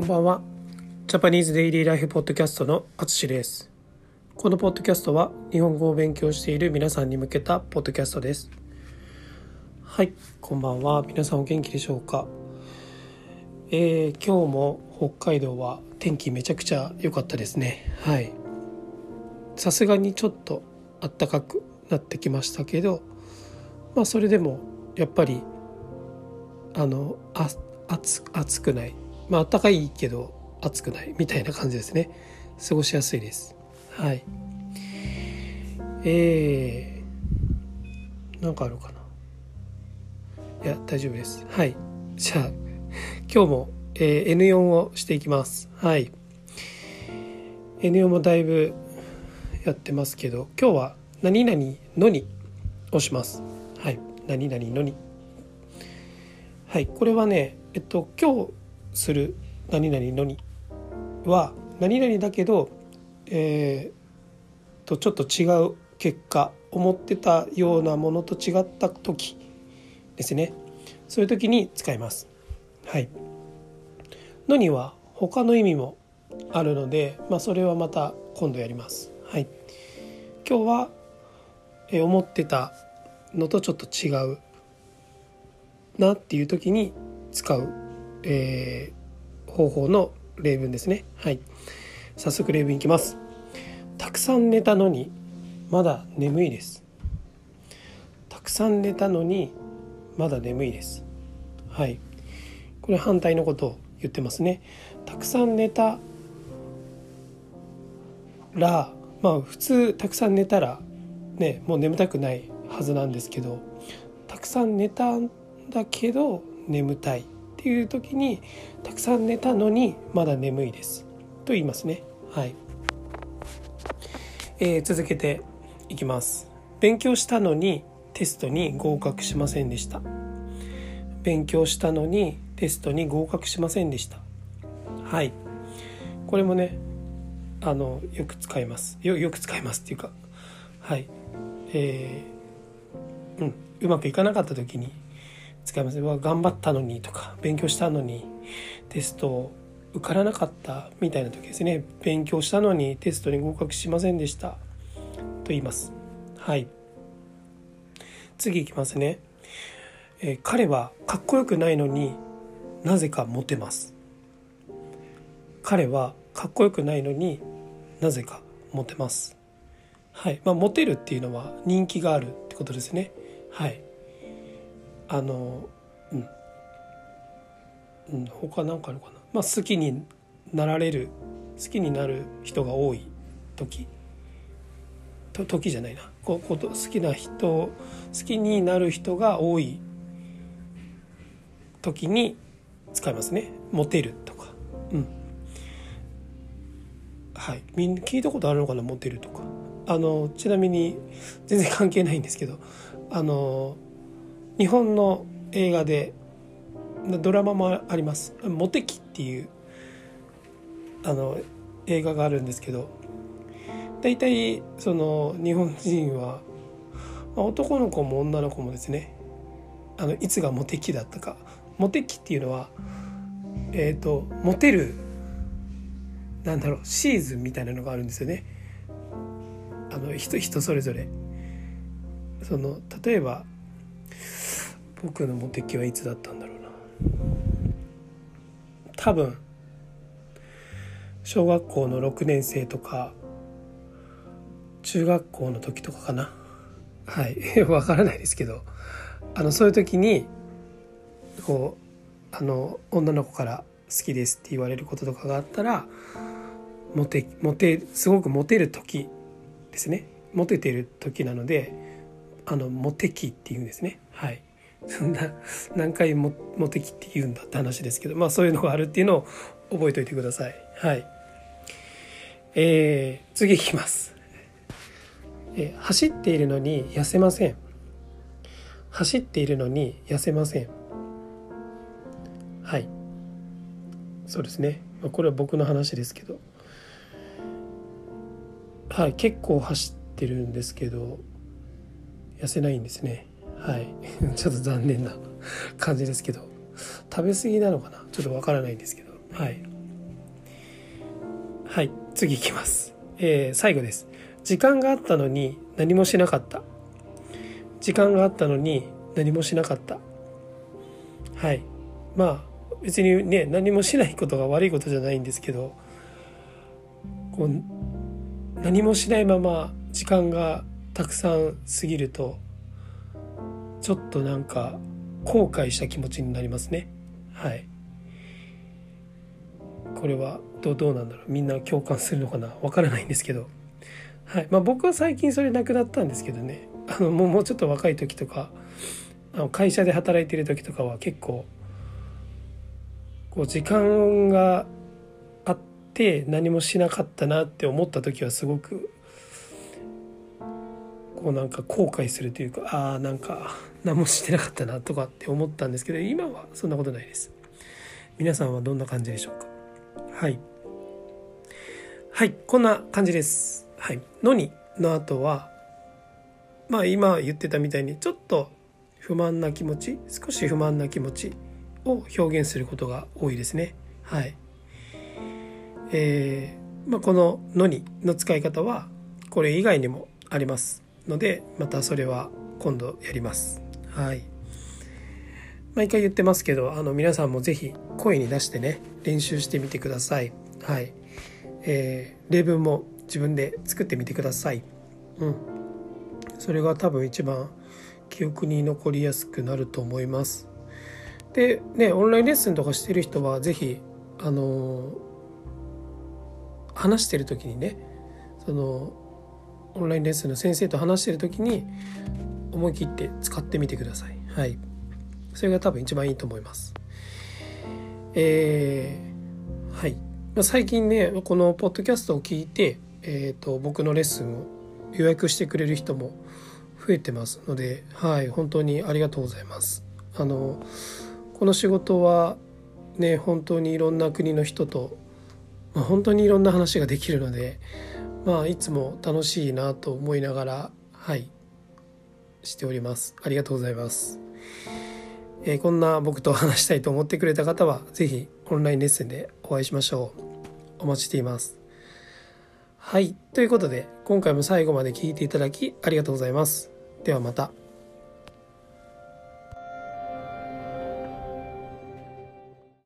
こんばんは。ジャパニーズデイリーライフポッドキャストのあつしです。このポッドキャストは日本語を勉強している皆さんに向けたポッドキャストです。はい、こんばんは。皆さんお元気でしょうか？えー、今日も北海道は天気めちゃくちゃ良かったですね。はい。さすがにちょっと暖かくなってきましたけど、まあそれでもやっぱりあのあ暑暑くないまあ暖かいけど暑くないみたいな感じですね。過ごしやすいです。はい。えー、なんかあるかな。いや大丈夫です。はい。じゃあ今日も、えー、N4 をしていきます。はい。N4 もだいぶやってますけど今日は何々のにをします。はい。何々のに。はい。これはねえっと今日する何々のに。は何々だけどえー、とちょっと違う結果思ってたようなものと違った時ですね。そういう時に使います。はい。のには他の意味もあるので、まあ、それはまた今度やります。はい。今日は、え思ってたのとちょっと違うなっていう時に使う、えー、方法の例文ですね。はい。早速例文いきます。たくさん寝たのにまだ眠いです。たくさん寝たのにまだ眠いです。はい。これ反対のことを言ってますね。たくさん寝たらまあ普通たくさん寝たらねもう眠たくないはずなんですけどたくさん寝たんだけど眠たい。っていう時にたくさん寝たのにまだ眠いです。と言いますね。はい、えー、続けていきます。勉強したのにテストに合格しませんでした。勉強したのにテストに合格しませんでした。はい。これもねあのよく使います。よよく使いますっていうか。はい。えー、うん。うまくいかなかった時に使います。頑張ったのにとか勉強したのにテスト受からなかったみたいな時ですね。勉強したのにテストに合格しませんでしたと言います。はい。次いきますね、えー、彼はかっこよくないのになぜかモテます。彼はかっこよくないのになぜかモテます。はい。まあモテるっていうのは人気があるってことですね。はい。あのうん、うん、他なんかあるかな、まあ、好きになられる好きになる人が多い時。と時じゃないな。ここと好きな人好きになる人が多い時に使いますね。モテるとか。うん。はい。みん聞いたことあるのかな？モテるとか。あのちなみに全然関係ないんですけど。あの日本の映画でドラマもあります「モテキ」っていうあの映画があるんですけど大体その日本人は、まあ、男の子も女の子もですねあのいつがモテ期だったか。モテ期っていうのはえっ、ー、とモテるなんだろうシーズンみたいなのがあるんですよね。あの人人それぞれ。その例えば僕のモテ期はいつだったんだろうな。多分小学校の6年生とか中学校の時とかかな。はい。わからないですけどあのそういう時にこうあの女の子から好きですって言われることとかがあったらモテモテすごくモテる時ですね。モテてる時なのであのモテ期っていうんですね。はい。そんな何回もモテ期って言うんだって話ですけどまあそういうのがあるっていうのを覚えておいてください。はい。えー、次いきます、え、走っているのに痩せません。走っているのに痩せません。はい。そうですね、まあ、これは僕の話ですけど。はい結構走ってるんですけど痩せないんですね。はい。ちょっと残念な感じですけど。食べ過ぎなのかな？ちょっとわからないんですけど。はい。はい。次いきます、えー、最後です。時間があったのに何もしなかった。時間があったのに何もしなかった。はい。まあ別にね何もしないことが悪いことじゃないんですけどこう何もしないまま時間がたくさん過ぎるとちょっとなんか後悔した気持ちになりますね。はい。これはどうどうなんだろう。みんな共感するのかな？わからないんですけど。はい。まあ僕は最近それなくなったんですけどね。あのもうもうちょっと若い時とかあの会社で働いてる時とかは結構こう時間があって何もしなかったなって思った時はすごくこうなんか後悔するというかああなんか何もしてなかったなとかって思ったんですけど今はそんなことないです。皆さんはどんな感じでしょうか？はい。はいこんな感じです。はい「のに」の後はまあ今言ってたみたいにちょっと不満な気持ち少し不満な気持ちを表現することが多いですね。はい。えー、まあ、この「のに」の使い方はこれ以外にもあります。のでまたそれは今度やります。はい。毎回言ってますけどあの皆さんも是非声に出してね練習してみてください。はい、えー、例文も自分で作ってみてください。うん。それが多分一番記憶に残りやすくなると思います。でねオンラインレッスンとかしてる人は是非あの話してる時にねそのオンラインレッスンの先生と話してる時に思い切って使ってみてください。はい。それが多分一番いいと思います。えー、はい。最近ねこのポッドキャストを聞いて、えーと、僕のレッスンを予約してくれる人も増えてますのではい。本当にありがとうございます。あのこの仕事はね本当にいろんな国の人と、まあ、本当にいろんな話ができるのでまあいつも楽しいなと思いながらはいしております。ありがとうございます、えー、こんな僕と話したいと思ってくれた方は是非オンラインレッスンでお会いしましょう。お待ちしています。はいということで今回も最後まで聴いていただきありがとうございます。ではまた。